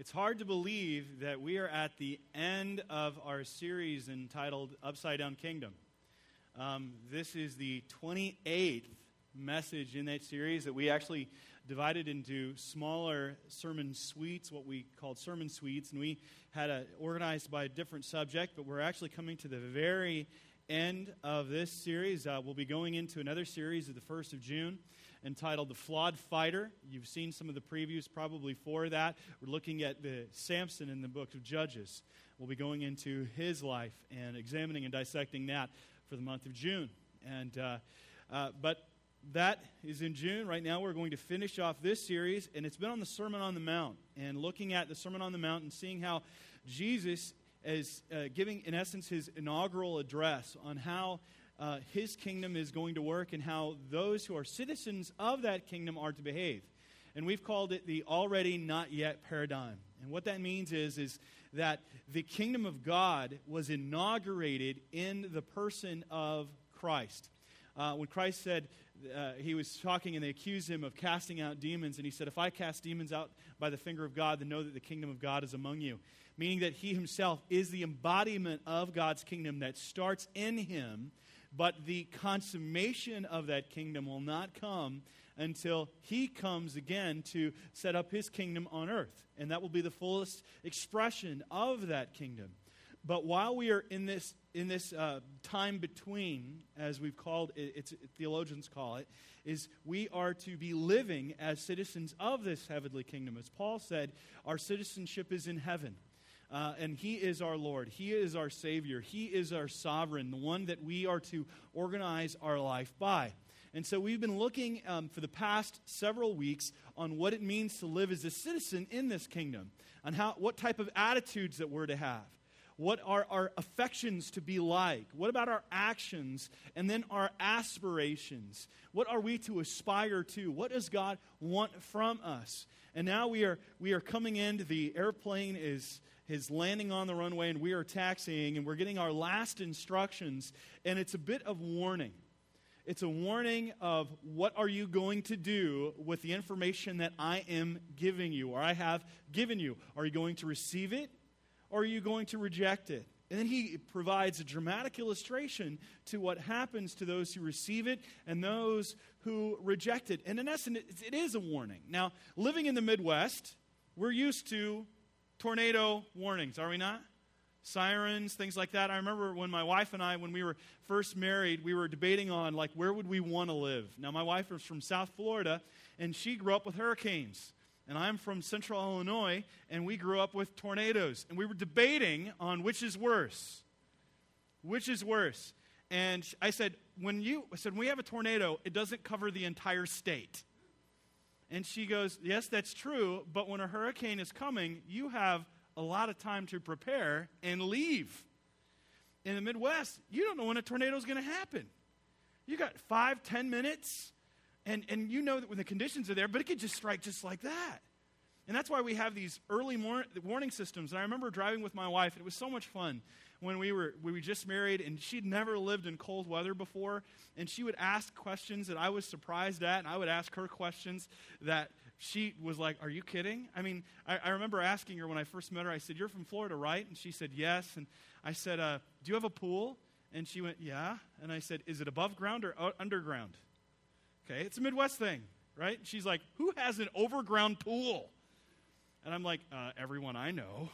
It's hard to believe that we are at the end of our series entitled Upside Down Kingdom. Um, this is the 28th message in that series that we actually divided into smaller sermon suites, what we called sermon suites, and we had it organized by a different subject, but we're actually coming to the very end of this series. Uh, we'll be going into another series at the 1st of June entitled The Flawed Fighter. You've seen some of the previews probably for that. We're looking at the Samson in the book of Judges. We'll be going into his life and examining and dissecting that for the month of June. And uh, uh, but that is in June. Right now, we're going to finish off this series, and it's been on the Sermon on the Mount and looking at the Sermon on the Mount and seeing how Jesus is uh, giving, in essence, his inaugural address on how uh, his kingdom is going to work and how those who are citizens of that kingdom are to behave. And we've called it the already not yet paradigm. And what that means is, is that the kingdom of God was inaugurated in the person of Christ. Uh, when Christ said, uh, he was talking and they accused him of casting out demons, and he said, If I cast demons out by the finger of God, then know that the kingdom of God is among you. Meaning that he himself is the embodiment of God's kingdom that starts in him but the consummation of that kingdom will not come until he comes again to set up his kingdom on earth. And that will be the fullest expression of that kingdom. But while we are in this, in this uh, time between, as we've called it, theologians call it, is we are to be living as citizens of this heavenly kingdom. As Paul said, our citizenship is in heaven. Uh, and He is our Lord. He is our Savior. He is our sovereign, the one that we are to organize our life by. And so we've been looking um, for the past several weeks on what it means to live as a citizen in this kingdom, on how, what type of attitudes that we're to have. What are our affections to be like? What about our actions? And then our aspirations. What are we to aspire to? What does God want from us? And now we are, we are coming in. The airplane is is landing on the runway and we are taxiing and we're getting our last instructions and it's a bit of warning it's a warning of what are you going to do with the information that i am giving you or i have given you are you going to receive it or are you going to reject it and then he provides a dramatic illustration to what happens to those who receive it and those who reject it. And in essence, it is a warning. Now, living in the Midwest, we're used to tornado warnings, are we not? Sirens, things like that. I remember when my wife and I, when we were first married, we were debating on like where would we want to live. Now my wife is from South Florida, and she grew up with hurricanes, and I'm from Central Illinois, and we grew up with tornadoes, and we were debating on which is worse. Which is worse? And I said, when you I said when we have a tornado, it doesn't cover the entire state. And she goes, Yes, that's true, but when a hurricane is coming, you have a lot of time to prepare and leave. In the Midwest, you don't know when a tornado is going to happen. You got five, ten minutes, and, and you know that when the conditions are there, but it could just strike just like that. And that's why we have these early mor- warning systems. And I remember driving with my wife, it was so much fun when we were we were just married and she'd never lived in cold weather before and she would ask questions that I was surprised at and I would ask her questions that she was like, Are you kidding? I mean, I, I remember asking her when I first met her, I said, You're from Florida, right? And she said, Yes. And I said, uh, Do you have a pool? And she went, Yeah. And I said, Is it above ground or underground? Okay, it's a Midwest thing, right? She's like, Who has an overground pool? And I'm like, uh, Everyone I know.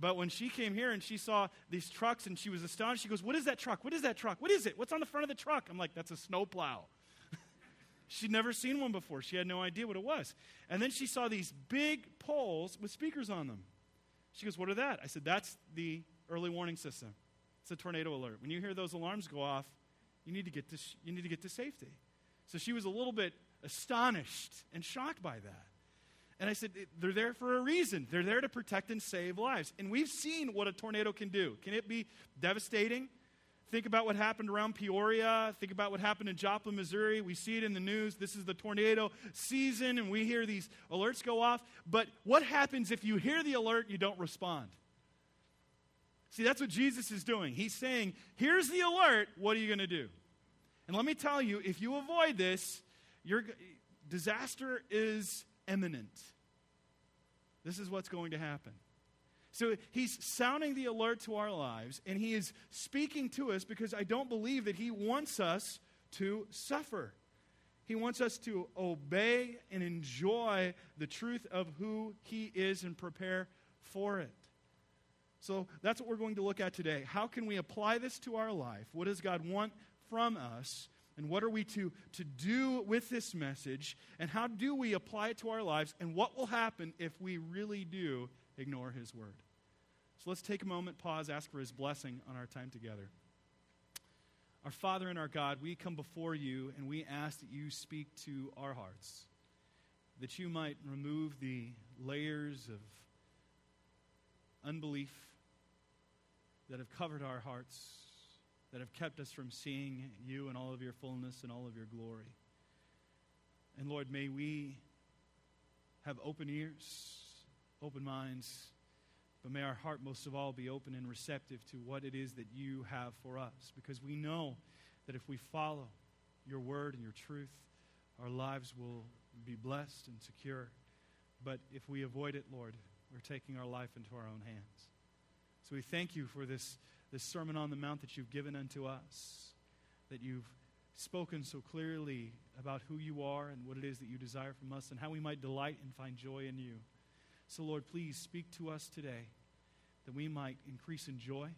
But when she came here and she saw these trucks and she was astonished, she goes, What is that truck? What is that truck? What is it? What's on the front of the truck? I'm like, That's a snowplow. She'd never seen one before. She had no idea what it was. And then she saw these big poles with speakers on them. She goes, What are that? I said, That's the early warning system. It's a tornado alert. When you hear those alarms go off, you need to get to, sh- you need to, get to safety. So she was a little bit astonished and shocked by that. And I said, they're there for a reason. They're there to protect and save lives. And we've seen what a tornado can do. Can it be devastating? Think about what happened around Peoria. Think about what happened in Joplin, Missouri. We see it in the news. This is the tornado season, and we hear these alerts go off. But what happens if you hear the alert you don't respond? See, that's what Jesus is doing. He's saying, Here's the alert. What are you going to do? And let me tell you, if you avoid this, your disaster is imminent. This is what's going to happen. So he's sounding the alert to our lives, and he is speaking to us because I don't believe that he wants us to suffer. He wants us to obey and enjoy the truth of who he is and prepare for it. So that's what we're going to look at today. How can we apply this to our life? What does God want from us? And what are we to, to do with this message? And how do we apply it to our lives? And what will happen if we really do ignore His word? So let's take a moment, pause, ask for His blessing on our time together. Our Father and our God, we come before you and we ask that you speak to our hearts, that you might remove the layers of unbelief that have covered our hearts, that have kept us from seeing you and all of your fullness and all of your glory. And Lord, may we have open ears, open minds, but may our heart most of all be open and receptive to what it is that you have for us. Because we know that if we follow your word and your truth, our lives will be blessed and secure. But if we avoid it, Lord, we're taking our life into our own hands. So we thank you for this, this Sermon on the Mount that you've given unto us, that you've spoken so clearly about who you are and what it is that you desire from us, and how we might delight and find joy in you. So, Lord, please speak to us today that we might increase in joy,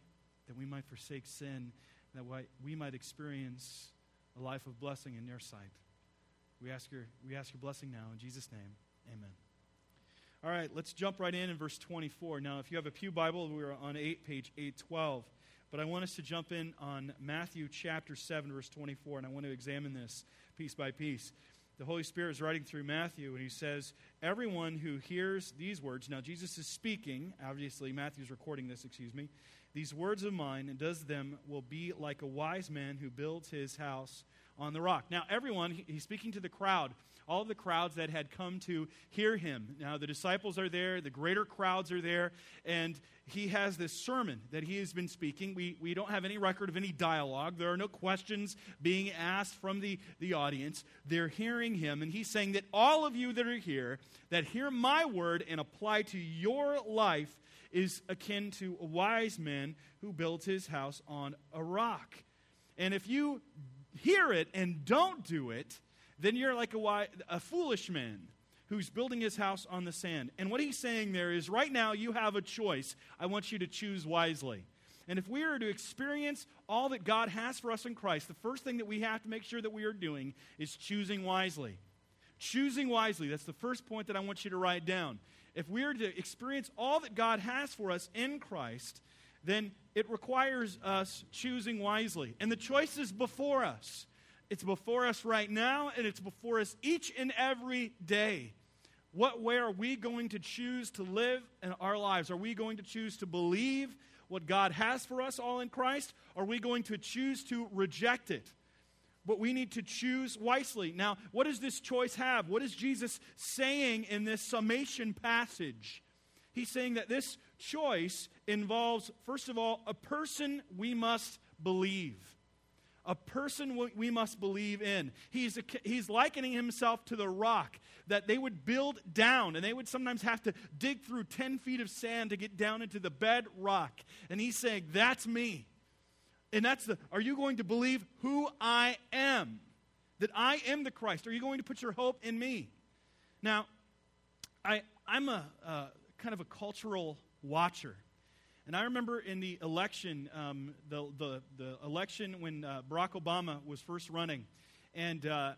that we might forsake sin, that we might experience a life of blessing in your sight. We ask your, we ask your blessing now. In Jesus' name, amen. All right, let's jump right in in verse 24. Now, if you have a Pew Bible, we're on 8, page 812. But I want us to jump in on Matthew chapter 7, verse 24, and I want to examine this piece by piece. The Holy Spirit is writing through Matthew, and he says, Everyone who hears these words, now Jesus is speaking, obviously, Matthew's recording this, excuse me, these words of mine, and does them will be like a wise man who builds his house on the rock. Now, everyone, he's speaking to the crowd, all the crowds that had come to hear him. Now, the disciples are there, the greater crowds are there, and he has this sermon that he has been speaking. We, we don't have any record of any dialogue. There are no questions being asked from the, the audience. They're hearing him, and he's saying that all of you that are here, that hear my word and apply to your life, is akin to a wise man who builds his house on a rock. And if you hear it and don't do it, then you're like a, a foolish man who's building his house on the sand. And what he's saying there is right now you have a choice. I want you to choose wisely. And if we are to experience all that God has for us in Christ, the first thing that we have to make sure that we are doing is choosing wisely. Choosing wisely. That's the first point that I want you to write down. If we are to experience all that God has for us in Christ, then it requires us choosing wisely. And the choice is before us. It's before us right now, and it's before us each and every day. What way are we going to choose to live in our lives? Are we going to choose to believe what God has for us all in Christ? Are we going to choose to reject it? But we need to choose wisely. Now, what does this choice have? What is Jesus saying in this summation passage? He's saying that this choice involves, first of all, a person we must believe. A person we must believe in. He's, a, he's likening himself to the rock that they would build down, and they would sometimes have to dig through 10 feet of sand to get down into the bedrock. And he's saying, That's me. And that's the, are you going to believe who I am? That I am the Christ? Are you going to put your hope in me? Now, I, I'm a, a kind of a cultural watcher. And I remember in the election, um, the, the, the, election when uh, Barack Obama was first running, and uh,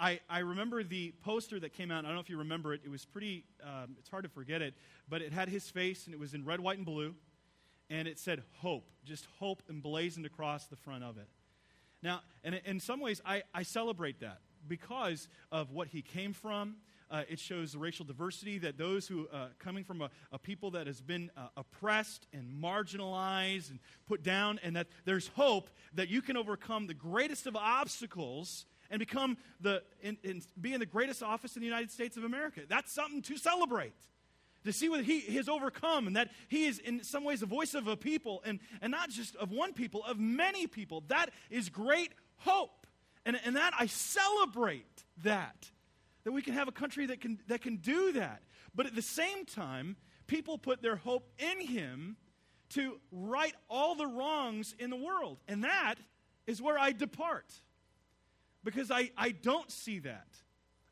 I, I remember the poster that came out. I don't know if you remember it. It was pretty, um, it's hard to forget it, but it had his face, and it was in red, white, and blue, and it said hope, just hope emblazoned across the front of it. Now, and in some ways, I, I celebrate that because of what he came from uh, it shows racial diversity that those who, uh, coming from a, a, people that has been uh, oppressed and marginalized and put down, and that there's hope that you can overcome the greatest of obstacles and become the, in, be in the greatest office in the United States of America. That's something to celebrate. To see what he has overcome, and that he is in some ways a voice of a people, and, and not just of one people, of many people. That is great hope. And, and that I celebrate that that we can have a country that can, that can do that. But at the same time, people put their hope in him to right all the wrongs in the world. And that is where I depart. Because I, I don't see that.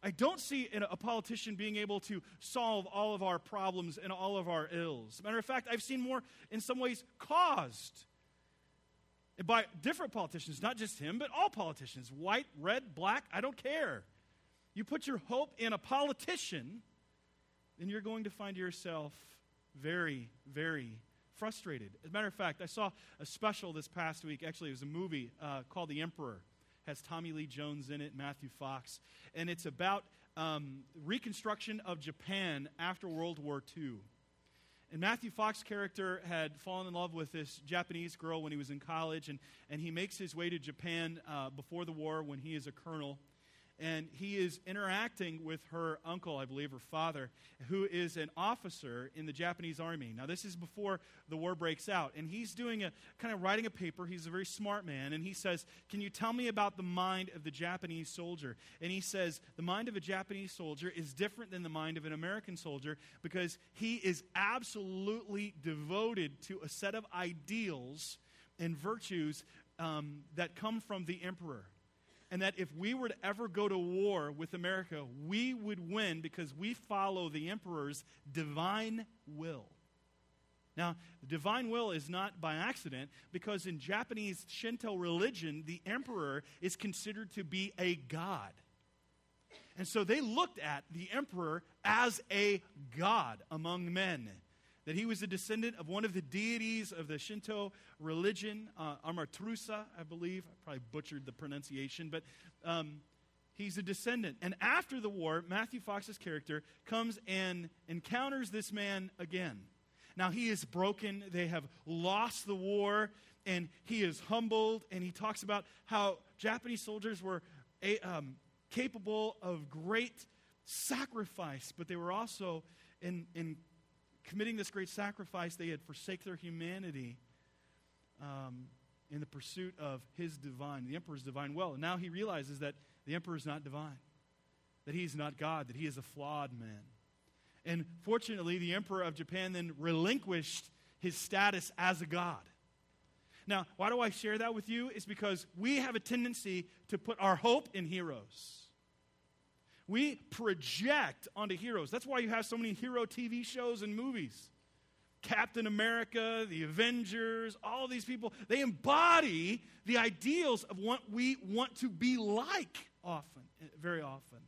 I don't see a politician being able to solve all of our problems and all of our ills. Matter of fact, I've seen more, in some ways, caused by different politicians, not just him, but all politicians white, red, black, I don't care. You put your hope in a politician, then you're going to find yourself very, very frustrated. As a matter of fact, I saw a special this past week. Actually, it was a movie uh, called The Emperor has Tommy Lee Jones in it, Matthew Fox, and it's about um, reconstruction of Japan after World War II. And Matthew Fox's character had fallen in love with this Japanese girl when he was in college, and, and he makes his way to Japan uh, before the war when he is a colonel and he is interacting with her uncle, I believe, her father, who is an officer in the Japanese army. Now, this is before the war breaks out, and he's doing a kind of writing a paper. He's a very smart man, and he says, Can you tell me about the mind of the Japanese soldier? And he says, The mind of a Japanese soldier is different than the mind of an American soldier because he is absolutely devoted to a set of ideals and virtues um, that come from the emperor and that if we were to ever go to war with America, we would win because we follow the emperor's divine will. Now, the divine will is not by accident because in Japanese Shinto religion, the emperor is considered to be a god. And so they looked at the emperor as a god among men that he was a descendant of one of the deities of the Shinto religion, uh, Amaterasu, I believe. I probably butchered the pronunciation, but um, he's a descendant. And after the war, Matthew Fox's character comes and encounters this man again. Now, he is broken. They have lost the war, and he is humbled. And he talks about how Japanese soldiers were a, um, capable of great sacrifice, but they were also in, in committing this great sacrifice, they had forsake their humanity um, in the pursuit of his divine, the emperor's divine will. And now he realizes that the emperor is not divine, that he's not God, that he is a flawed man. And fortunately, the emperor of Japan then relinquished his status as a god. Now, why do I share that with you? Is because we have a tendency to put our hope in heroes. We project onto heroes. That's why you have so many hero TV shows and movies. Captain America, the Avengers, all these people, they embody the ideals of what we want to be like often, eh, very often.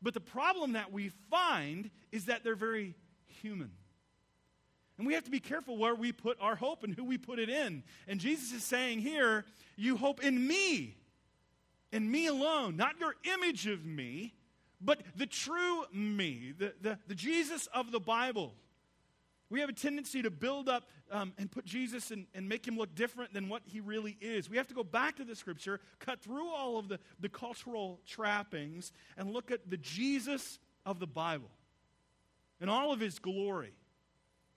But the problem that we find is that they're very human. And we have to be careful where we put our hope and who we put it in. And Jesus is saying here, you hope in me, in me alone, not your image of me, but the true me, the, the, the Jesus of the Bible. We have a tendency to build up um, and put Jesus and, and make him look different than what he really is. We have to go back to the scripture, cut through all of the, the cultural trappings, and look at the Jesus of the Bible and all of his glory,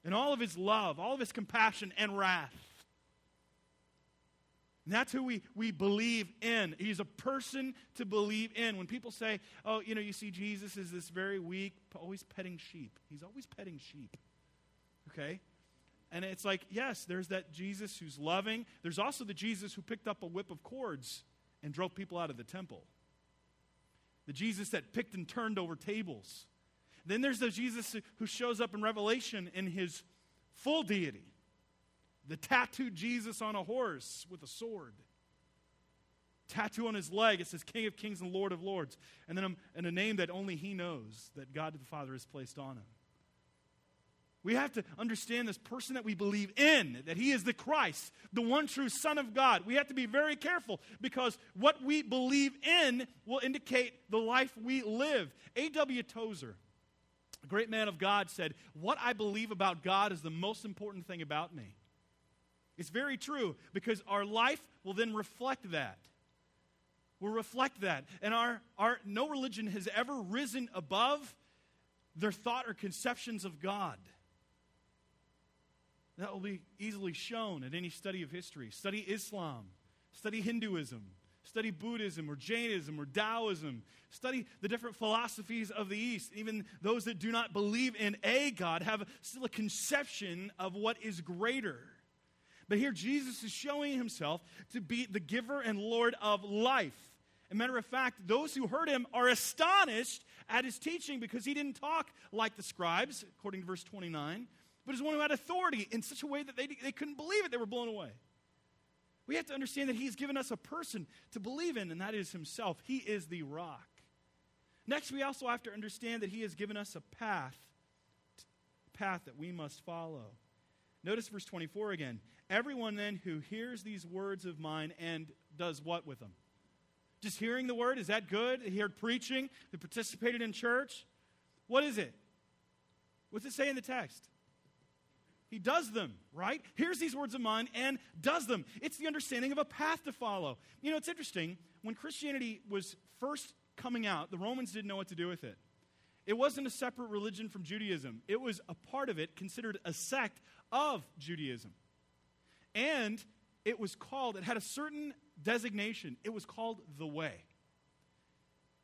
and all of his love, all of his compassion and wrath. And that's who we, we believe in. He's a person to believe in. When people say, oh, you know, you see Jesus is this very weak, always petting sheep. He's always petting sheep. Okay? And it's like, yes, there's that Jesus who's loving. There's also the Jesus who picked up a whip of cords and drove people out of the temple. The Jesus that picked and turned over tables. Then there's the Jesus who shows up in Revelation in his full deity the tattooed Jesus on a horse with a sword. Tattoo on his leg, it says King of Kings and Lord of Lords. And then a, and a name that only he knows that God the Father has placed on him. We have to understand this person that we believe in, that he is the Christ, the one true Son of God. We have to be very careful because what we believe in will indicate the life we live. A.W. Tozer, a great man of God, said, What I believe about God is the most important thing about me. It's very true because our life will then reflect that. Will reflect that. And our, our no religion has ever risen above their thought or conceptions of God. That will be easily shown at any study of history. Study Islam, study Hinduism, study Buddhism or Jainism or Taoism, study the different philosophies of the East. Even those that do not believe in a God have still a conception of what is greater. But here Jesus is showing himself to be the giver and Lord of life. As a matter of fact, those who heard him are astonished at his teaching because he didn't talk like the scribes, according to verse 29, but as one who had authority in such a way that they, they couldn't believe it. They were blown away. We have to understand that he's given us a person to believe in, and that is himself. He is the rock. Next, we also have to understand that he has given us a path, path that we must follow. Notice verse 24 again. Everyone then who hears these words of mine and does what with them? Just hearing the word, is that good? They heard preaching, they participated in church. What is it? What's it say in the text? He does them, right? Hears these words of mine and does them. It's the understanding of a path to follow. You know, it's interesting. When Christianity was first coming out, the Romans didn't know what to do with it. It wasn't a separate religion from Judaism, it was a part of it, considered a sect of Judaism. And it was called, it had a certain designation. It was called the Way.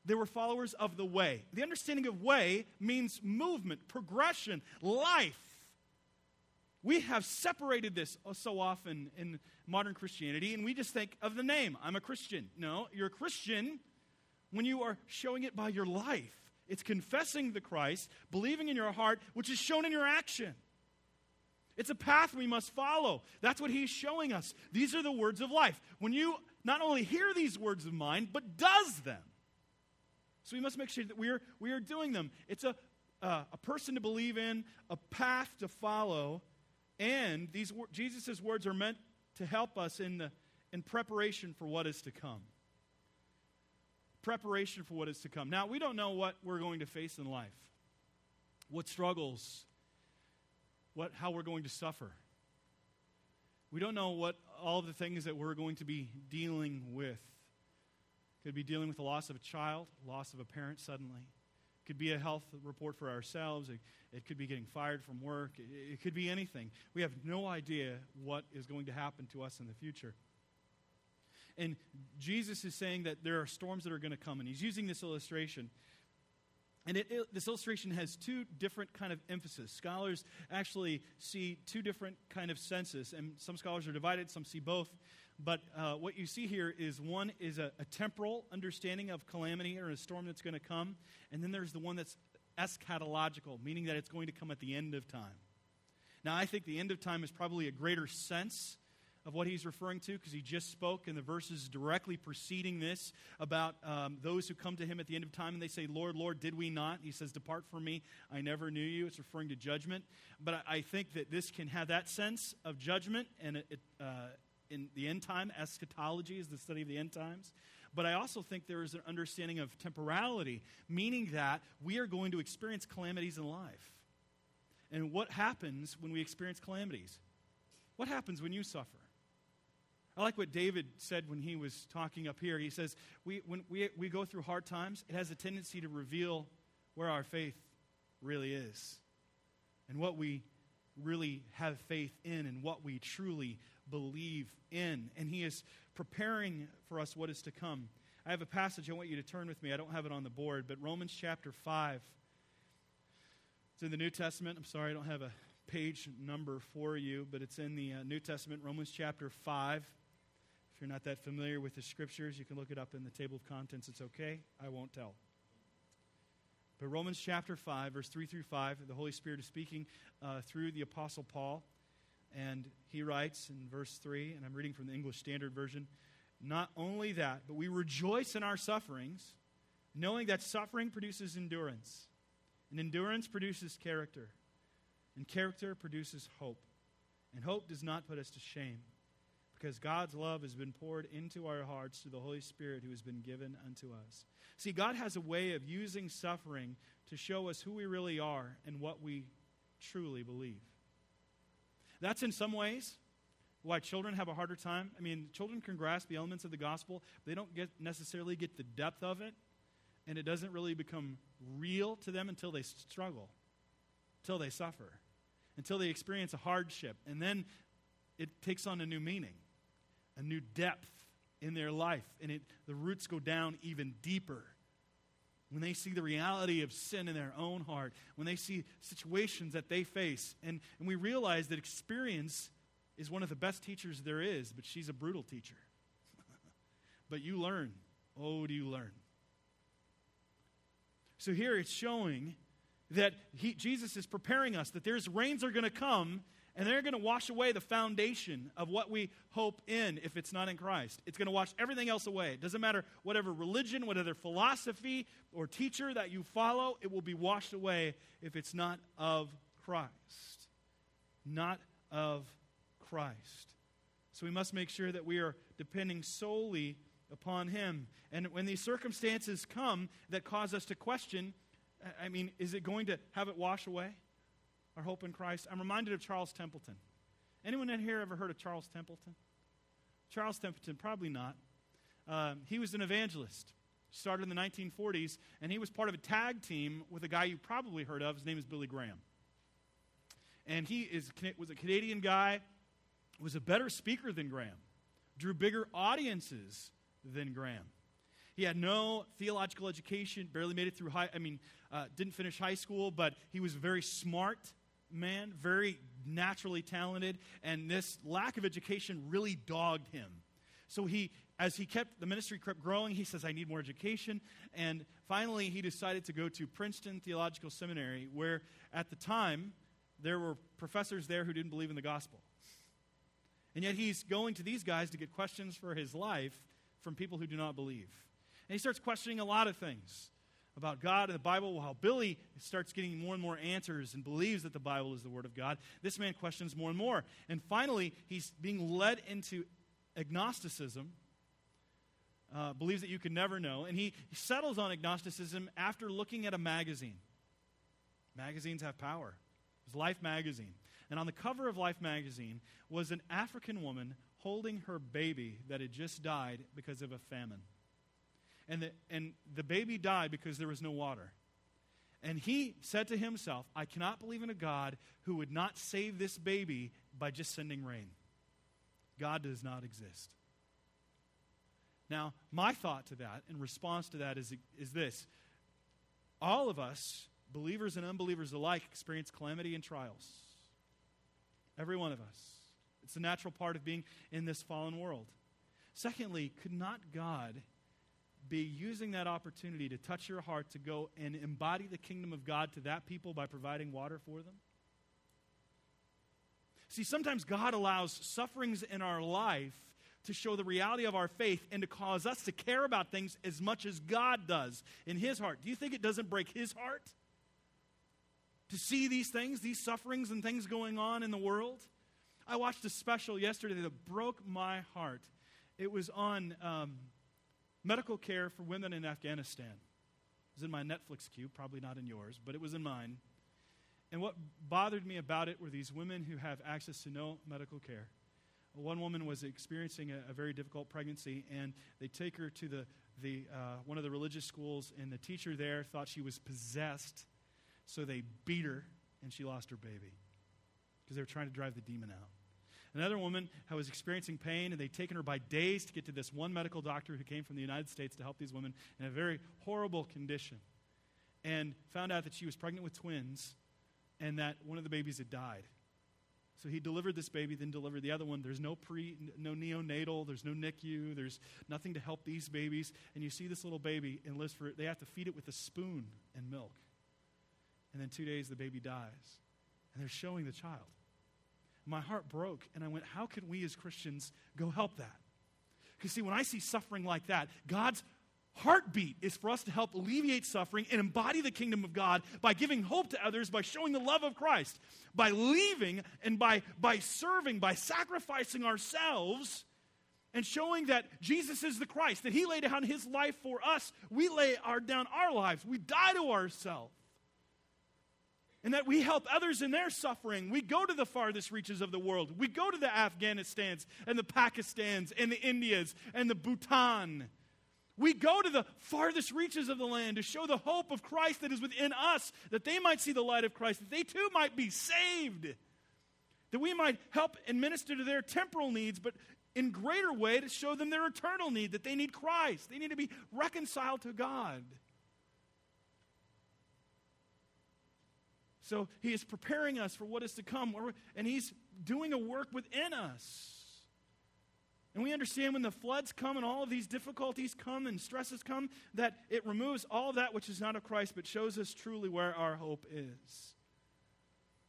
They were followers of the Way. The understanding of way means movement, progression, life. We have separated this so often in modern Christianity, and we just think of the name I'm a Christian. No, you're a Christian when you are showing it by your life. It's confessing the Christ, believing in your heart, which is shown in your action. It's a path we must follow. That's what he's showing us. These are the words of life. When you not only hear these words of mine, but does them. So we must make sure that we are, we are doing them. It's a, uh, a person to believe in, a path to follow, and these Jesus' words are meant to help us in, the, in preparation for what is to come. Preparation for what is to come. Now, we don't know what we're going to face in life, what struggles, what, how we're going to suffer. We don't know what all the things that we're going to be dealing with. Could be dealing with the loss of a child, loss of a parent suddenly. Could be a health report for ourselves. It, it could be getting fired from work. It, it could be anything. We have no idea what is going to happen to us in the future. And Jesus is saying that there are storms that are going to come, and he's using this illustration. And it, it, this illustration has two different kind of emphasis. Scholars actually see two different kind of senses, and some scholars are divided. Some see both. But uh, what you see here is one is a, a, temporal understanding of calamity or a storm that's going to come, and then there's the one that's eschatological, meaning that it's going to come at the end of time. Now, I think the end of time is probably a greater sense of what he's referring to because he just spoke in the verses directly preceding this about um, those who come to him at the end of time and they say, Lord, Lord, did we not? He says, Depart from me, I never knew you. It's referring to judgment. But I, I think that this can have that sense of judgment and it, uh, in the end time, eschatology is the study of the end times. But I also think there is an understanding of temporality, meaning that we are going to experience calamities in life. And what happens when we experience calamities? What happens when you suffer? I like what David said when he was talking up here. He says, we, When we, we go through hard times, it has a tendency to reveal where our faith really is and what we really have faith in and what we truly believe in. And he is preparing for us what is to come. I have a passage I want you to turn with me. I don't have it on the board, but Romans chapter 5. It's in the New Testament. I'm sorry, I don't have a page number for you, but it's in the uh, New Testament, Romans chapter 5. If you're not that familiar with the scriptures, you can look it up in the table of contents. It's okay. I won't tell. But Romans chapter 5, verse 3 through 5, the Holy Spirit is speaking uh, through the Apostle Paul. And he writes in verse 3, and I'm reading from the English Standard Version Not only that, but we rejoice in our sufferings, knowing that suffering produces endurance, and endurance produces character, and character produces hope. And hope does not put us to shame, because God's love has been poured into our hearts through the Holy Spirit who has been given unto us. See, God has a way of using suffering to show us who we really are and what we truly believe. That's in some ways why children have a harder time. I mean, children can grasp the elements of the gospel, they don't get necessarily get the depth of it, and it doesn't really become real to them until they struggle, until they suffer, until they experience a hardship, and then it takes on a new meaning, a new depth in their life, and it, the roots go down even deeper. When they see the reality of sin in their own heart, when they see situations that they face, and, and we realize that experience is one of the best teachers there is, but she's a brutal teacher. but you learn. Oh, do you learn? So here it's showing that he, Jesus is preparing us that there's rains are going to come and they're going to wash away the foundation of what we hope in if it's not in Christ. It's going to wash everything else away. It doesn't matter whatever religion, whatever philosophy or teacher that you follow, it will be washed away if it's not of Christ. Not of Christ. So we must make sure that we are depending solely upon Him. And when these circumstances come that cause us to question, I mean, is it going to have it wash away our hope in Christ? I'm reminded of Charles Templeton. Anyone in here ever heard of Charles Templeton? Charles Templeton, probably not. Um, he was an evangelist. Started in the 1940s, and he was part of a tag team with a guy you probably heard of. His name is Billy Graham. And he is, was a Canadian guy, was a better speaker than Graham, drew bigger audiences than Graham. He had no theological education, barely made it through high, I mean, uh, didn't finish high school, but he was very smart man, very naturally talented, and this lack of education really dogged him. So he, as he kept the ministry kept growing, he says, "I need more education." And finally, he decided to go to Princeton Theological Seminary, where at the time there were professors there who didn't believe in the gospel. And yet he's going to these guys to get questions for his life from people who do not believe. And he starts questioning a lot of things about God and the Bible, how Billy starts getting more and more answers and believes that the Bible is the Word of God. This man questions more and more. And finally, he's being led into agnosticism, uh, believes that you can never know. And he settles on agnosticism after looking at a magazine. Magazines have power. It was Life magazine. And on the cover of Life magazine was an African woman holding her baby that had just died because of a famine. And the, and the baby died because there was no water. And he said to himself, I cannot believe in a God who would not save this baby by just sending rain. God does not exist. Now, my thought to that, in response to that, is, is this all of us, believers and unbelievers alike, experience calamity and trials. Every one of us. It's a natural part of being in this fallen world. Secondly, could not God be using that opportunity to touch your heart to go and embody the kingdom of God to that people by providing water for them? See, sometimes God allows sufferings in our life to show the reality of our faith and to cause us to care about things as much as God does in His heart. Do you think it doesn't break His heart to see these things, these sufferings and things going on in the world? I watched a special yesterday that broke my heart. It was on um, medical care for women in Afghanistan. It was in my Netflix queue, probably not in yours, but it was in mine. And what bothered me about it were these women who have access to no medical care. One woman was experiencing a, a very difficult pregnancy, and they take her to the, the, uh, one of the religious schools, and the teacher there thought she was possessed, so they beat her, and she lost her baby because they were trying to drive the demon out. Another woman who was experiencing pain, and they'd taken her by days to get to this one medical doctor who came from the United States to help these women in a very horrible condition. And found out that she was pregnant with twins and that one of the babies had died. So he delivered this baby, then delivered the other one. There's no pre, no neonatal, there's no NICU, there's nothing to help these babies. And you see this little baby and lives for they have to feed it with a spoon and milk. And then two days the baby dies. And they're showing the child my heart broke, and I went, How can we as Christians go help that? Because, see, when I see suffering like that, God's heartbeat is for us to help alleviate suffering and embody the kingdom of God by giving hope to others, by showing the love of Christ, by leaving and by, by serving, by sacrificing ourselves and showing that Jesus is the Christ, that He laid down His life for us. We lay our, down our lives, we die to ourselves and that we help others in their suffering. We go to the farthest reaches of the world. We go to the Afghanistans and the Pakistans and the Indias and the Bhutan. We go to the farthest reaches of the land to show the hope of Christ that is within us, that they might see the light of Christ, that they too might be saved, that we might help and minister to their temporal needs, but in greater way to show them their eternal need, that they need Christ. They need to be reconciled to God. So he is preparing us for what is to come, and he's doing a work within us. And we understand when the floods come and all of these difficulties come and stresses come, that it removes all that which is not of Christ, but shows us truly where our hope is.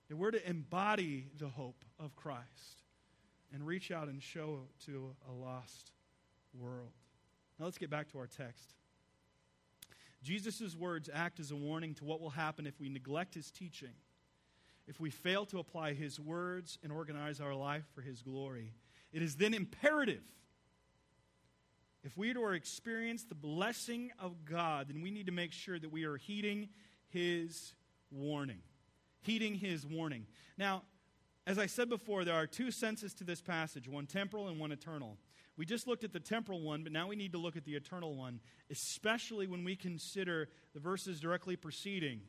That we're to embody the hope of Christ and reach out and show to a lost world. Now let's get back to our text. Jesus' words act as a warning to what will happen if we neglect his teaching, if we fail to apply his words and organize our life for his glory. It is then imperative. If we are to experience the blessing of God, then we need to make sure that we are heeding his warning. Heeding his warning. Now, as I said before, there are two senses to this passage one temporal and one eternal. We just looked at the temporal one, but now we need to look at the eternal one, especially when we consider the verses directly preceding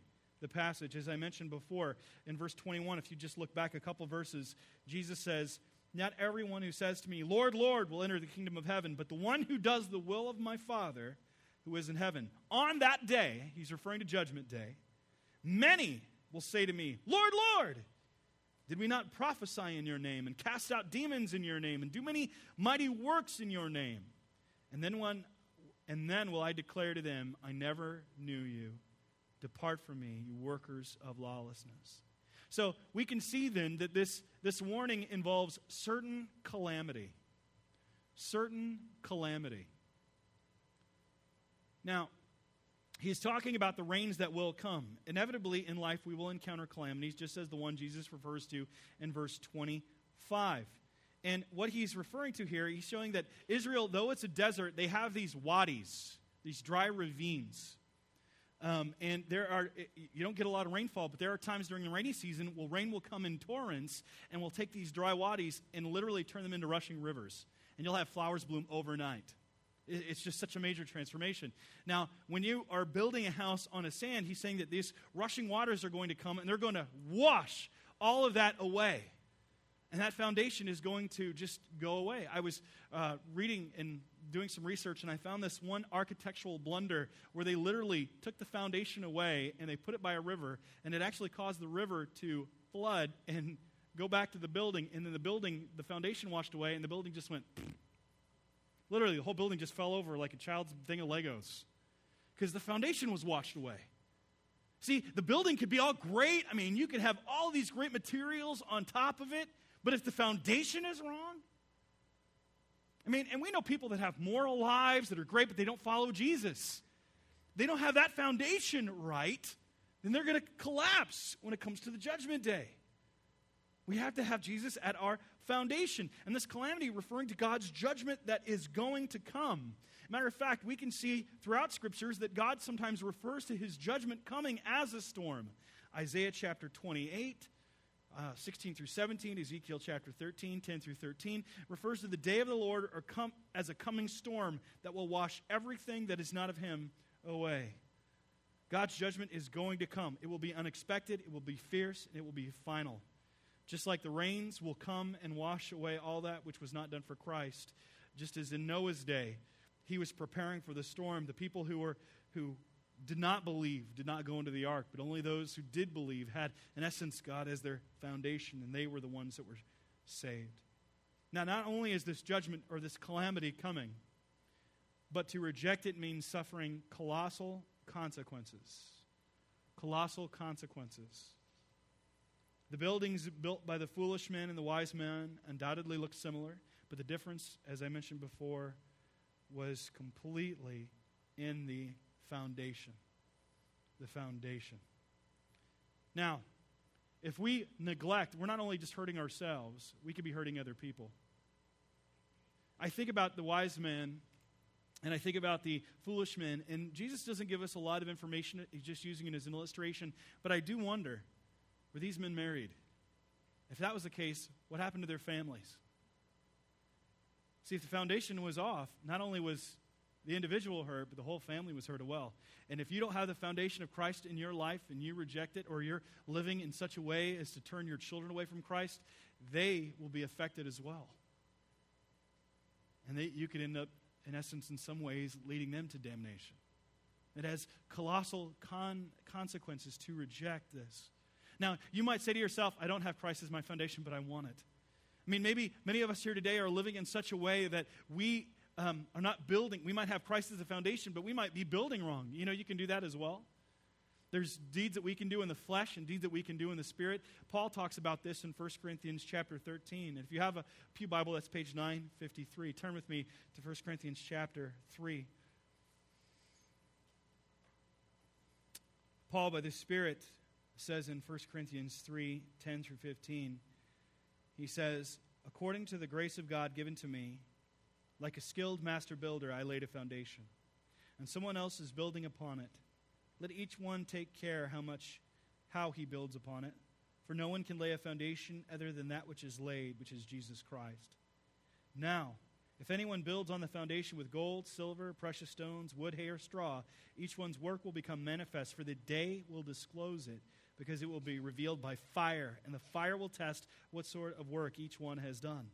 the passage. As I mentioned before, in verse 21, if you just look back a couple verses, Jesus says, Not everyone who says to me, Lord, Lord, will enter the kingdom of heaven, but the one who does the will of my Father who is in heaven. On that day, he's referring to Judgment Day, many will say to me, Lord, Lord, did we not prophesy in your name and cast out demons in your name and do many mighty works in your name? And then one and then will I declare to them, I never knew you. Depart from me, you workers of lawlessness. So we can see then that this, this warning involves certain calamity. Certain calamity. Now, he's talking about the rains that will come. Inevitably in life, we will encounter calamities, just as the one Jesus refers to in verse 25. And what he's referring to here, he's showing that Israel, though it's a desert, they have these wadis, these dry ravines. Um, and there are, you don't get a lot of rainfall, but there are times during the rainy season where rain will come in torrents and will take these dry wadis and literally turn them into rushing rivers. And you'll have flowers bloom overnight. It's just such a major transformation. Now, when you are building a house on a sand, he's saying that these rushing waters are going to come and they're going to wash all of that away. And that foundation is going to just go away. I was uh, reading and doing some research, and I found this one architectural blunder where they literally took the foundation away and they put it by a river, and it actually caused the river to flood and go back to the building. And then the building, the foundation washed away, and the building just went. Literally, the whole building just fell over like a child's thing of Legos because the foundation was washed away. See, the building could be all great. I mean, you could have all these great materials on top of it, but if the foundation is wrong, I mean, and we know people that have moral lives that are great, but they don't follow Jesus. They don't have that foundation right, then they're going to collapse when it comes to the judgment day. We have to have Jesus at our foundation. And this calamity referring to God's judgment that is going to come. Matter of fact, we can see throughout scriptures that God sometimes refers to his judgment coming as a storm. Isaiah chapter 28. Uh, 16 through 17, Ezekiel chapter 13, 10 through 13, refers to the day of the Lord or come, as a coming storm that will wash everything that is not of him away. God's judgment is going to come. It will be unexpected, it will be fierce, and it will be final. Just like the rains will come and wash away all that which was not done for Christ, just as in Noah's day, he was preparing for the storm. The people who were who did not believe did not go into the ark, but only those who did believe had, in essence, God as their foundation, and they were the ones that were saved. Now, not only is this judgment or this calamity coming, but to reject it means suffering colossal consequences. Colossal consequences. The buildings built by the foolish men and the wise men undoubtedly looked similar, but the difference, as I mentioned before, was completely in the foundation. The foundation. Now, if we neglect, we're not only just hurting ourselves, we could be hurting other people. I think about the wise men and I think about the foolish men, and Jesus doesn't give us a lot of information. He's just using it as an illustration. But I do wonder were these men married? If that was the case, what happened to their families? See, if the foundation was off, not only was the individual hurt, but the whole family was hurt as well. And if you don't have the foundation of Christ in your life and you reject it, or you're living in such a way as to turn your children away from Christ, they will be affected as well. And they, you could end up, in essence, in some ways, leading them to damnation. It has colossal con- consequences to reject this. Now, you might say to yourself, I don't have Christ as my foundation, but I want it. I mean, maybe many of us here today are living in such a way that we um, are not building. We might have Christ as a foundation, but we might be building wrong. You know, you can do that as well. There's deeds that we can do in the flesh and deeds that we can do in the spirit. Paul talks about this in 1 Corinthians chapter 13. And if you have a Pew Bible, that's page 953. Turn with me to 1 Corinthians chapter 3. Paul, by the Spirit, says in 1 Corinthians 3 10 through 15, he says, According to the grace of God given to me, like a skilled master builder, I laid a foundation, and someone else is building upon it. Let each one take care how much how he builds upon it, for no one can lay a foundation other than that which is laid, which is Jesus Christ. Now, if anyone builds on the foundation with gold, silver, precious stones, wood, hay, or straw, each one's work will become manifest, for the day will disclose it, because it will be revealed by fire, and the fire will test what sort of work each one has done.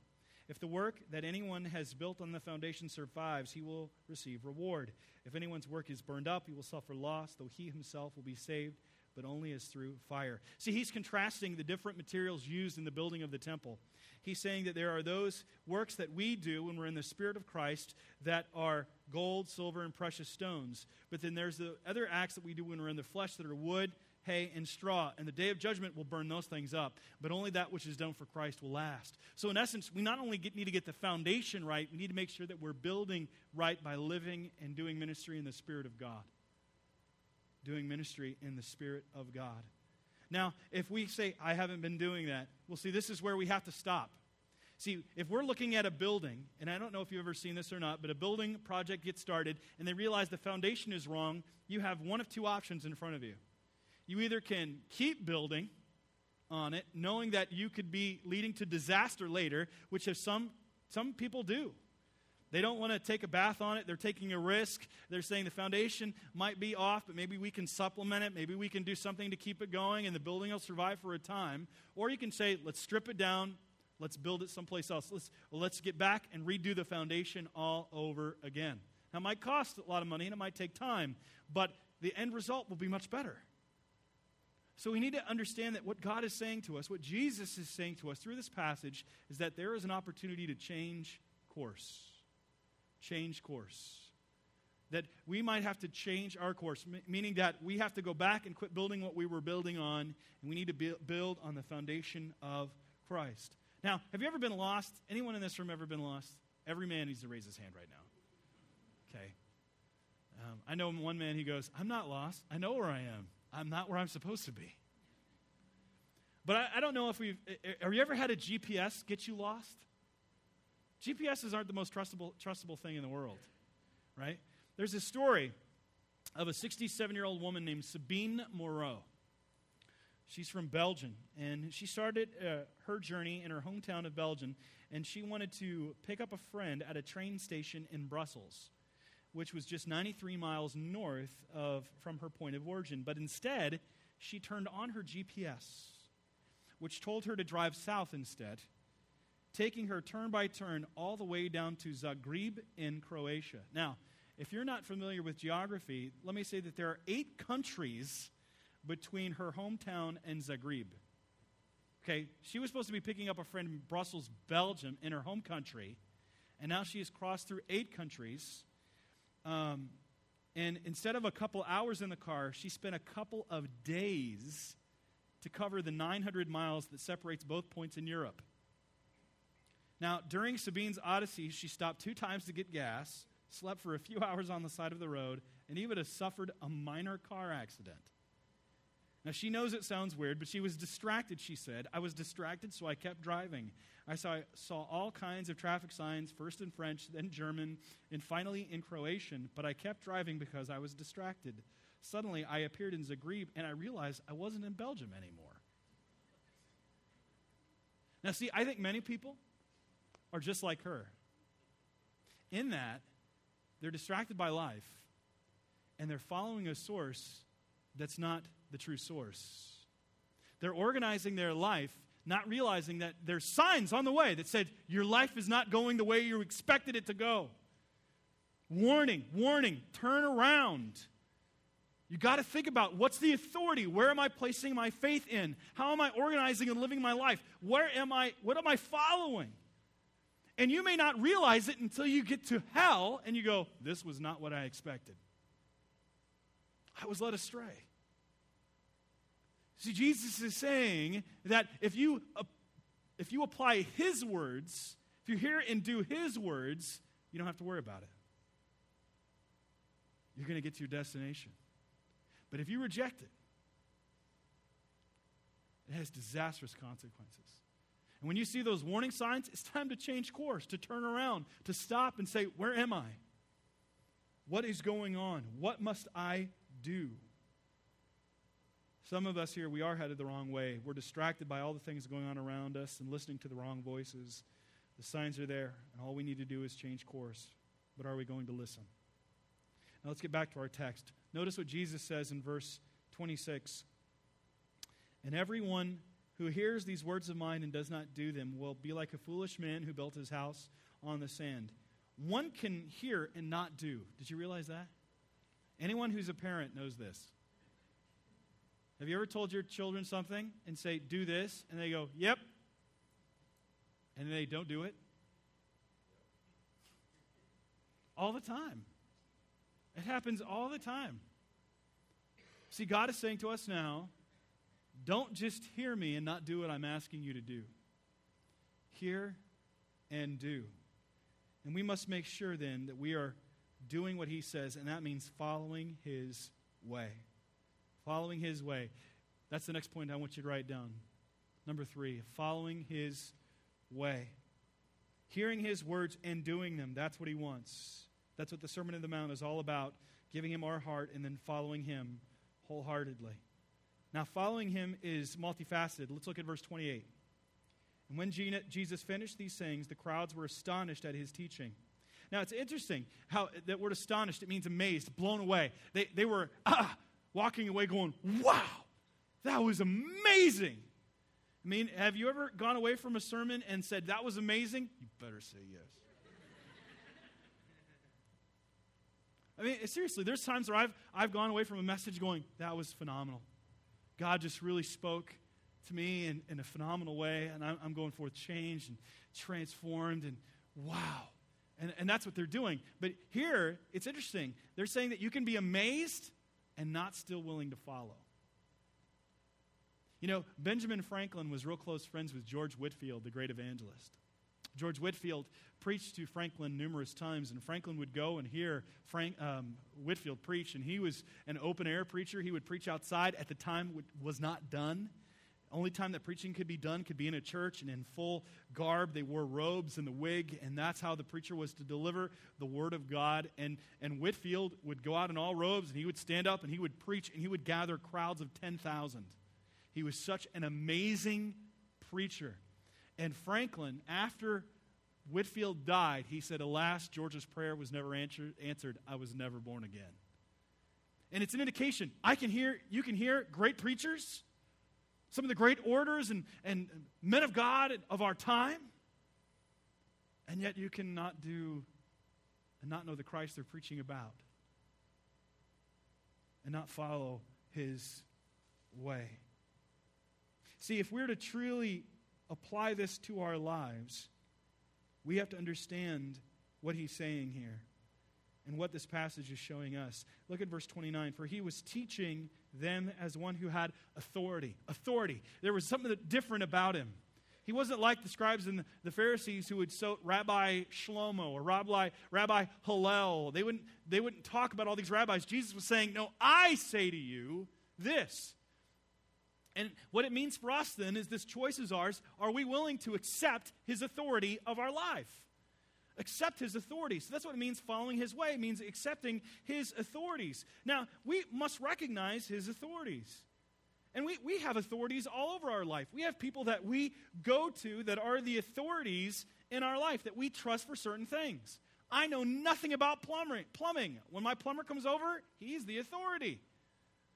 If the work that anyone has built on the foundation survives, he will receive reward. If anyone's work is burned up, he will suffer loss, though he himself will be saved, but only as through fire. See, he's contrasting the different materials used in the building of the temple. He's saying that there are those works that we do when we're in the Spirit of Christ that are gold, silver, and precious stones. But then there's the other acts that we do when we're in the flesh that are wood, hay, and straw. And the day of judgment will burn those things up. But only that which is done for Christ will last. So, in essence, we not only get, need to get the foundation right, we need to make sure that we're building right by living and doing ministry in the Spirit of God. Doing ministry in the Spirit of God. Now, if we say, I haven't been doing that, well, see, this is where we have to stop. See, if we're looking at a building, and I don't know if you've ever seen this or not, but a building project gets started and they realize the foundation is wrong, you have one of two options in front of you. You either can keep building on it, knowing that you could be leading to disaster later, which some, some people do. They don't want to take a bath on it. They're taking a risk. They're saying the foundation might be off, but maybe we can supplement it. Maybe we can do something to keep it going, and the building will survive for a time. Or you can say, let's strip it down. Let's build it someplace else. Let's, let's get back and redo the foundation all over again. Now, it might cost a lot of money and it might take time, but the end result will be much better. So we need to understand that what God is saying to us, what Jesus is saying to us through this passage, is that there is an opportunity to change course. Change course. That we might have to change our course, meaning that we have to go back and quit building what we were building on, and we need to build on the foundation of Christ. Now, have you ever been lost? Anyone in this room ever been lost? Every man needs to raise his hand right now. Okay. Um, I know one man, he goes, I'm not lost. I know where I am. I'm not where I'm supposed to be. But I, I don't know if we've. Have you ever had a GPS get you lost? GPSs aren't the most trustable, trustable thing in the world, right? There's a story of a 67 year old woman named Sabine Moreau. She's from Belgium, and she started uh, her journey in her hometown of Belgium, and she wanted to pick up a friend at a train station in Brussels which was just 93 miles north of from her point of origin. But instead, she turned on her GPS, which told her to drive south instead, taking her turn by turn all the way down to Zagreb in Croatia. Now, if you're not familiar with geography, let me say that there are eight countries between her hometown and Zagreb. Okay, she was supposed to be picking up a friend in Brussels, Belgium, in her home country, and now she has crossed through eight countries um, and instead of a couple hours in the car, she spent a couple of days to cover the 900 miles that separates both points in Europe. Now, during Sabine's odyssey, she stopped two times to get gas, slept for a few hours on the side of the road, and even has suffered a minor car accident. Now, she knows it sounds weird, but she was distracted, she said. I was distracted, so I kept driving. I saw, saw all kinds of traffic signs, first in French, then German, and finally in Croatian, but I kept driving because I was distracted. Suddenly, I appeared in Zagreb, and I realized I wasn't in Belgium anymore. Now, see, I think many people are just like her in that they're distracted by life and they're following a source that's not the true source. They're organizing their life not realizing that there's signs on the way that said your life is not going the way you expected it to go. Warning, warning, turn around. You got to think about what's the authority? Where am I placing my faith in? How am I organizing and living my life? Where am I what am I following? And you may not realize it until you get to hell and you go, this was not what I expected. I was led astray. See, Jesus is saying that if you, uh, if you apply his words, if you hear and do his words, you don't have to worry about it. You're going to get to your destination. But if you reject it, it has disastrous consequences. And when you see those warning signs, it's time to change course, to turn around, to stop and say, Where am I? What is going on? What must I do? Some of us here, we are headed the wrong way. We're distracted by all the things going on around us and listening to the wrong voices. The signs are there, and all we need to do is change course. But are we going to listen? Now let's get back to our text. Notice what Jesus says in verse 26. And everyone who hears these words of mine and does not do them will be like a foolish man who built his house on the sand. One can hear and not do. Did you realize that? Anyone who's a parent knows this. Have you ever told your children something and say, do this? And they go, yep. And they don't do it? All the time. It happens all the time. See, God is saying to us now, don't just hear me and not do what I'm asking you to do. Hear and do. And we must make sure then that we are doing what he says, and that means following his way. Following his way. That's the next point I want you to write down. Number three, following his way. Hearing his words and doing them. That's what he wants. That's what the Sermon on the Mount is all about giving him our heart and then following him wholeheartedly. Now, following him is multifaceted. Let's look at verse 28. And when Jesus finished these sayings, the crowds were astonished at his teaching. Now, it's interesting how that word astonished, it means amazed, blown away. They, they were ah, walking away going, wow, that was amazing. I mean, have you ever gone away from a sermon and said, that was amazing? You better say yes. I mean, seriously, there's times where I've, I've gone away from a message going, that was phenomenal. God just really spoke to me in, in a phenomenal way, and I'm, I'm going forth changed and transformed, and wow. And, and that's what they're doing. But here, it's interesting. They're saying that you can be amazed and not still willing to follow. You know, Benjamin Franklin was real close friends with George Whitefield, the great evangelist. George Whitefield preached to Franklin numerous times, and Franklin would go and hear Frank, um, Whitefield preach, and he was an open air preacher. He would preach outside. At the time, was not done. Only time that preaching could be done could be in a church and in full garb. They wore robes and the wig, and that's how the preacher was to deliver the word of God. And, and Whitefield would go out in all robes, and he would stand up and he would preach, and he would gather crowds of 10,000. He was such an amazing preacher. And Franklin, after Whitefield died, he said, Alas, George's prayer was never answered. answered. I was never born again. And it's an indication. I can hear, you can hear great preachers, some of the great orators and, and men of God of our time, and yet you cannot do and not know the Christ they're preaching about and not follow his way. See, if we're to truly apply this to our lives, we have to understand what he's saying here and what this passage is showing us. Look at verse 29. For he was teaching them as one who had authority. Authority. There was something different about him. He wasn't like the scribes and the Pharisees who would so Rabbi Shlomo or Rabbi, Rabbi Hillel. They wouldn't, they wouldn't talk about all these rabbis. Jesus was saying, No, I say to you this. And what it means for us then is this choice is ours. Are we willing to accept his authority of our life? Accept his authority. So that's what it means following his way. It means accepting his authorities. Now, we must recognize his authorities. And we, we have authorities all over our life. We have people that we go to that are the authorities in our life that we trust for certain things. I know nothing about plumbing. plumbing. When my plumber comes over, he's the authority.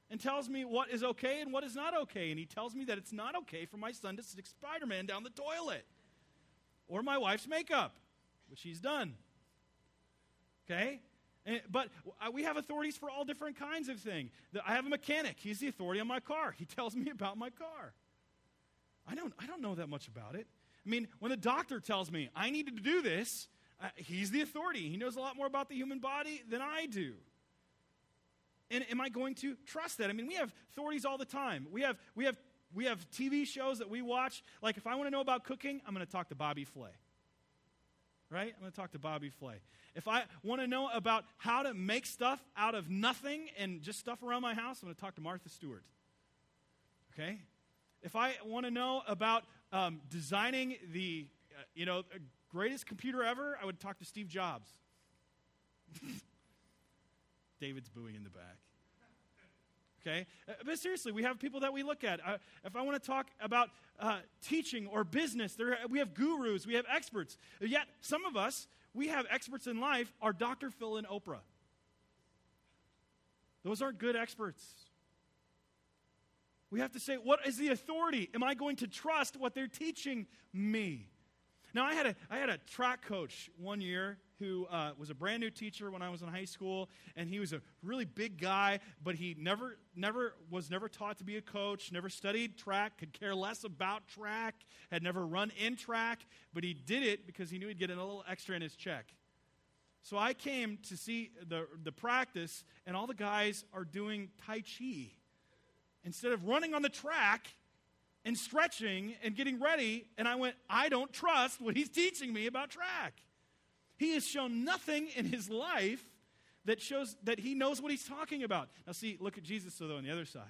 and tells me what is okay and what is not okay. And he tells me that it's not okay for my son to stick Spider Man down the toilet or my wife's makeup, which he's done. Okay? And, but we have authorities for all different kinds of things. I have a mechanic. He's the authority on my car. He tells me about my car. I don't, I don't know that much about it. I mean, when the doctor tells me I needed to do this, uh, he's the authority. He knows a lot more about the human body than I do. And am I going to trust that? I mean, we have authorities all the time. We have, we have, we have TV shows that we watch. Like, if I want to know about cooking, I'm going to talk to Bobby Flay. Right? I'm going to talk to Bobby Flay. If I want to know about how to make stuff out of nothing and just stuff around my house, I'm going to talk to Martha Stewart. Okay? If I want to know about um, designing the, uh, you know, greatest computer ever, I would talk to Steve Jobs. David's booing in the back. Okay? Uh, but seriously, we have people that we look at. Uh, if I want to talk about uh, teaching or business, there, we have gurus, we have experts. Yet, some of us, we have experts in life, are Dr. Phil and Oprah. Those aren't good experts. We have to say, what is the authority? Am I going to trust what they're teaching me? Now, I had a, I had a track coach one year who uh, was a brand new teacher when I was in high school, and he was a really big guy, but he never, never was never taught to be a coach, never studied track, could care less about track, had never run in track, but he did it because he knew he'd get a little extra in his check. So I came to see the, the practice, and all the guys are doing Tai Chi. Instead of running on the track, and stretching and getting ready. And I went, I don't trust what he's teaching me about track. He has shown nothing in his life that shows that he knows what he's talking about. Now, see, look at Jesus, though, on the other side.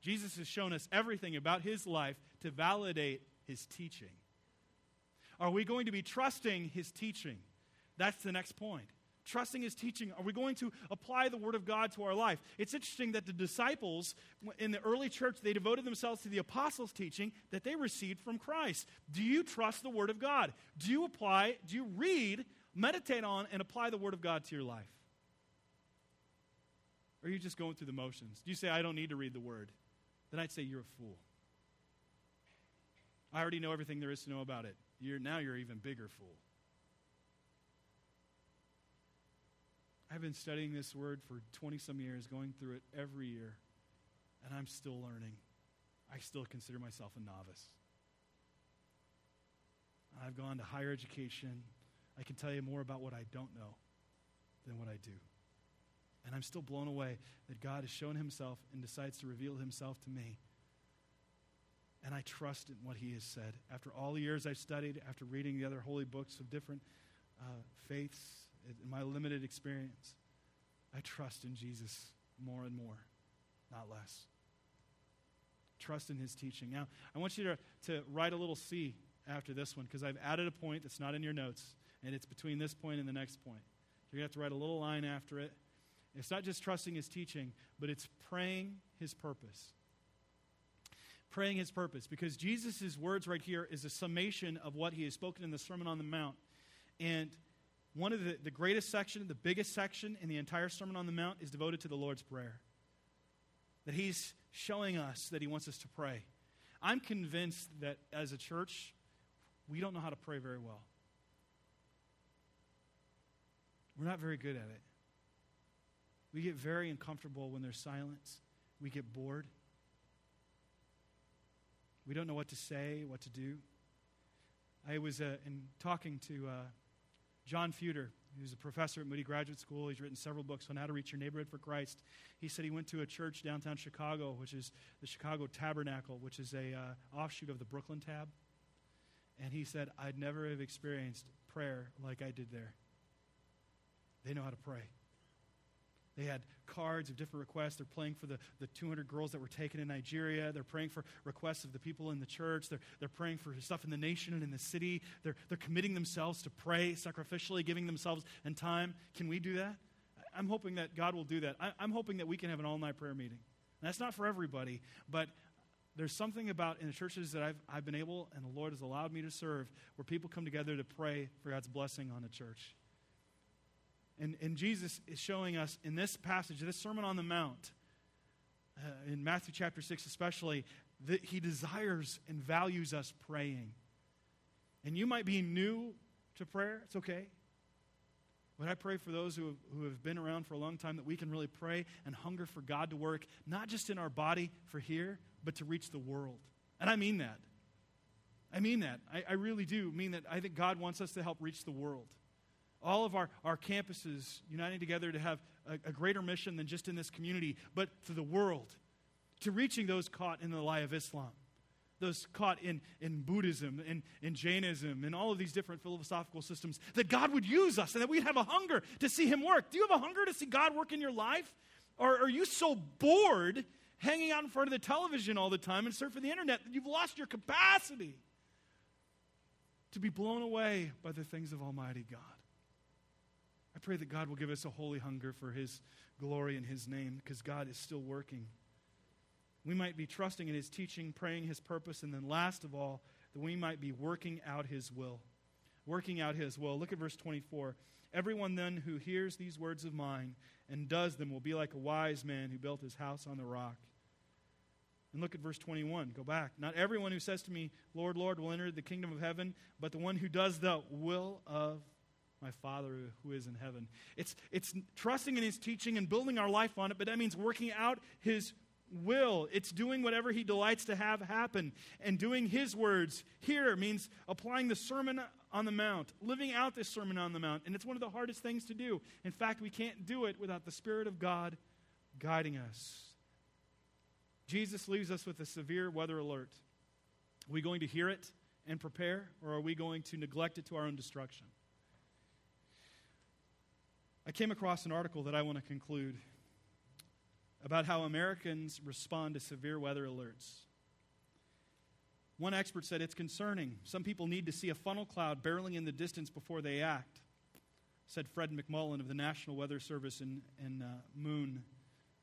Jesus has shown us everything about his life to validate his teaching. Are we going to be trusting his teaching? That's the next point trusting his teaching? Are we going to apply the word of God to our life? It's interesting that the disciples in the early church, they devoted themselves to the apostles' teaching that they received from Christ. Do you trust the word of God? Do you apply, do you read, meditate on, and apply the word of God to your life? Or are you just going through the motions? Do you say, I don't need to read the word? Then I'd say you're a fool. I already know everything there is to know about it. You're, now you're even bigger fool. I've been studying this word for 20 some years, going through it every year, and I'm still learning. I still consider myself a novice. I've gone to higher education. I can tell you more about what I don't know than what I do. And I'm still blown away that God has shown himself and decides to reveal himself to me. And I trust in what he has said. After all the years I've studied, after reading the other holy books of different uh, faiths, in my limited experience, I trust in Jesus more and more, not less. Trust in his teaching. Now, I want you to, to write a little C after this one because I've added a point that's not in your notes, and it's between this point and the next point. You're going to have to write a little line after it. It's not just trusting his teaching, but it's praying his purpose. Praying his purpose, because Jesus' words right here is a summation of what he has spoken in the Sermon on the Mount. And one of the, the greatest section, the biggest section in the entire Sermon on the Mount is devoted to the Lord's Prayer. That He's showing us that He wants us to pray. I'm convinced that as a church, we don't know how to pray very well. We're not very good at it. We get very uncomfortable when there's silence. We get bored. We don't know what to say, what to do. I was uh, in talking to uh, John Fuder, who's a professor at Moody Graduate School, he's written several books on how to reach your neighborhood for Christ. He said he went to a church downtown Chicago, which is the Chicago Tabernacle, which is a uh, offshoot of the Brooklyn Tab. And he said, I'd never have experienced prayer like I did there. They know how to pray. They had cards of different requests. They're praying for the, the 200 girls that were taken in Nigeria. They're praying for requests of the people in the church. They're, they're praying for stuff in the nation and in the city. They're, they're committing themselves to pray sacrificially, giving themselves and time. Can we do that? I'm hoping that God will do that. I, I'm hoping that we can have an all night prayer meeting. And that's not for everybody, but there's something about in the churches that I've, I've been able and the Lord has allowed me to serve where people come together to pray for God's blessing on the church. And, and Jesus is showing us in this passage, this Sermon on the Mount, uh, in Matthew chapter 6 especially, that he desires and values us praying. And you might be new to prayer, it's okay. But I pray for those who have, who have been around for a long time that we can really pray and hunger for God to work, not just in our body for here, but to reach the world. And I mean that. I mean that. I, I really do mean that. I think God wants us to help reach the world. All of our, our campuses uniting together to have a, a greater mission than just in this community, but to the world, to reaching those caught in the lie of Islam those caught in, in Buddhism and in Jainism and all of these different philosophical systems, that God would use us and that we'd have a hunger to see Him work. Do you have a hunger to see God work in your life? Or are you so bored hanging out in front of the television all the time and surfing the internet that you've lost your capacity to be blown away by the things of Almighty God? I pray that God will give us a holy hunger for His glory and His name because God is still working. We might be trusting in his teaching, praying his purpose, and then last of all, that we might be working out his will. Working out his will. Look at verse 24. Everyone then who hears these words of mine and does them will be like a wise man who built his house on the rock. And look at verse 21. Go back. Not everyone who says to me, Lord, Lord, will enter the kingdom of heaven, but the one who does the will of my Father who is in heaven. It's, it's trusting in his teaching and building our life on it, but that means working out his will. It's doing whatever he delights to have happen. And doing his words here means applying the Sermon on the Mount, living out this Sermon on the Mount. And it's one of the hardest things to do. In fact, we can't do it without the Spirit of God guiding us. Jesus leaves us with a severe weather alert. Are we going to hear it and prepare, or are we going to neglect it to our own destruction? I came across an article that I want to conclude about how Americans respond to severe weather alerts. One expert said it's concerning. Some people need to see a funnel cloud barreling in the distance before they act, said Fred McMullen of the National Weather Service in, in uh, Moon,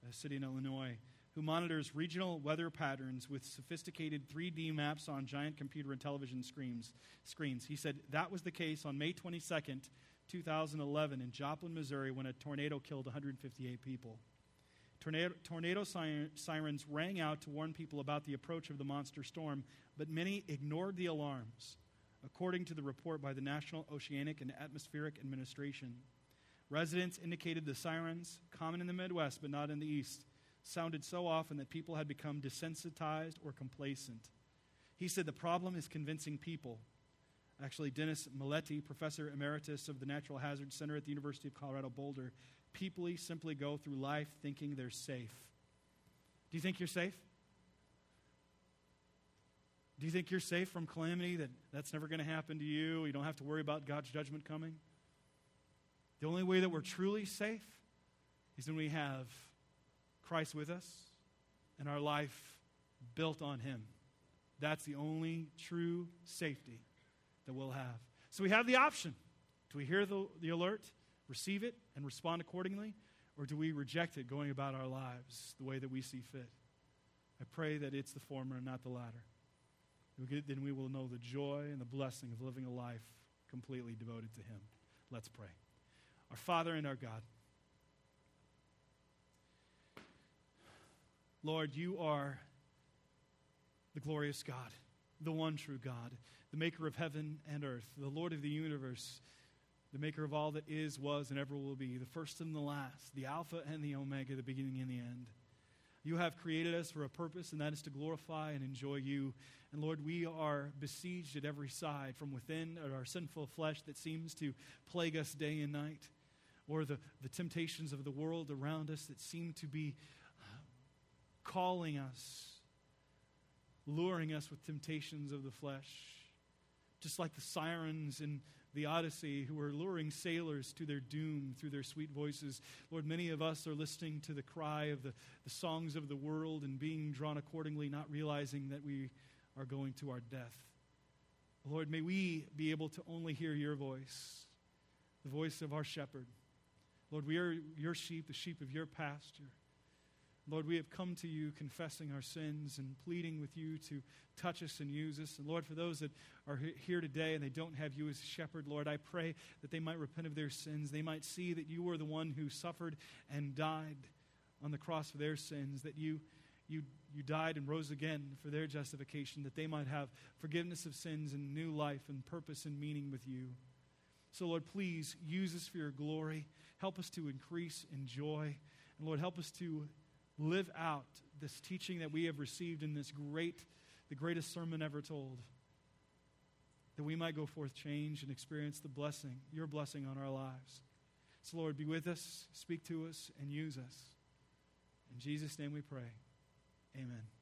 a city in Illinois, who monitors regional weather patterns with sophisticated 3D maps on giant computer and television screens. screens. He said that was the case on May 22nd, 2011, in Joplin, Missouri, when a tornado killed 158 people. Tornado, tornado sirens rang out to warn people about the approach of the monster storm, but many ignored the alarms, according to the report by the National Oceanic and Atmospheric Administration. Residents indicated the sirens, common in the Midwest but not in the East, sounded so often that people had become desensitized or complacent. He said the problem is convincing people. Actually, Dennis Mileti, professor emeritus of the Natural Hazard Center at the University of Colorado Boulder, people simply go through life thinking they're safe. Do you think you're safe? Do you think you're safe from calamity, that that's never going to happen to you? You don't have to worry about God's judgment coming? The only way that we're truly safe is when we have Christ with us and our life built on Him. That's the only true safety that we'll have. So we have the option. Do we hear the, the alert? receive it and respond accordingly? Or do we reject it going about our lives the way that we see fit? I pray that it's the former and not the latter. Then we will know the joy and the blessing of living a life completely devoted to Him. Let's pray. Our Father and our God, Lord, you are the glorious God, the one true God, the maker of heaven and earth, the Lord of the universe the maker of all that is, was, and ever will be, the first and the last, the Alpha and the Omega, the beginning and the end. You have created us for a purpose, and that is to glorify and enjoy you. And Lord, we are besieged at every side from within our sinful flesh that seems to plague us day and night, or the, the temptations of the world around us that seem to be uh, calling us, luring us with temptations of the flesh. Just like the sirens in the Odyssey who are luring sailors to their doom through their sweet voices. Lord, many of us are listening to the cry of the, the songs of the world and being drawn accordingly, not realizing that we are going to our death. Lord, may we be able to only hear your voice, the voice of our shepherd. Lord, we are your sheep, the sheep of your pasture. Lord, we have come to you confessing our sins and pleading with you to touch us and use us. And Lord, for those that are here today and they don't have you as shepherd, Lord, I pray that they might repent of their sins. They might see that you were the one who suffered and died on the cross for their sins, that you you, you died and rose again for their justification, that they might have forgiveness of sins and new life and purpose and meaning with you. So, Lord, please use us for your glory. Help us to increase in joy. And, Lord, help us to live out this teaching that we have received in this great, the greatest sermon ever told. That we might go forth changed and experience the blessing, your blessing on our lives. So, Lord, be with us, speak to us, and use us. In Jesus' name we pray. Amen.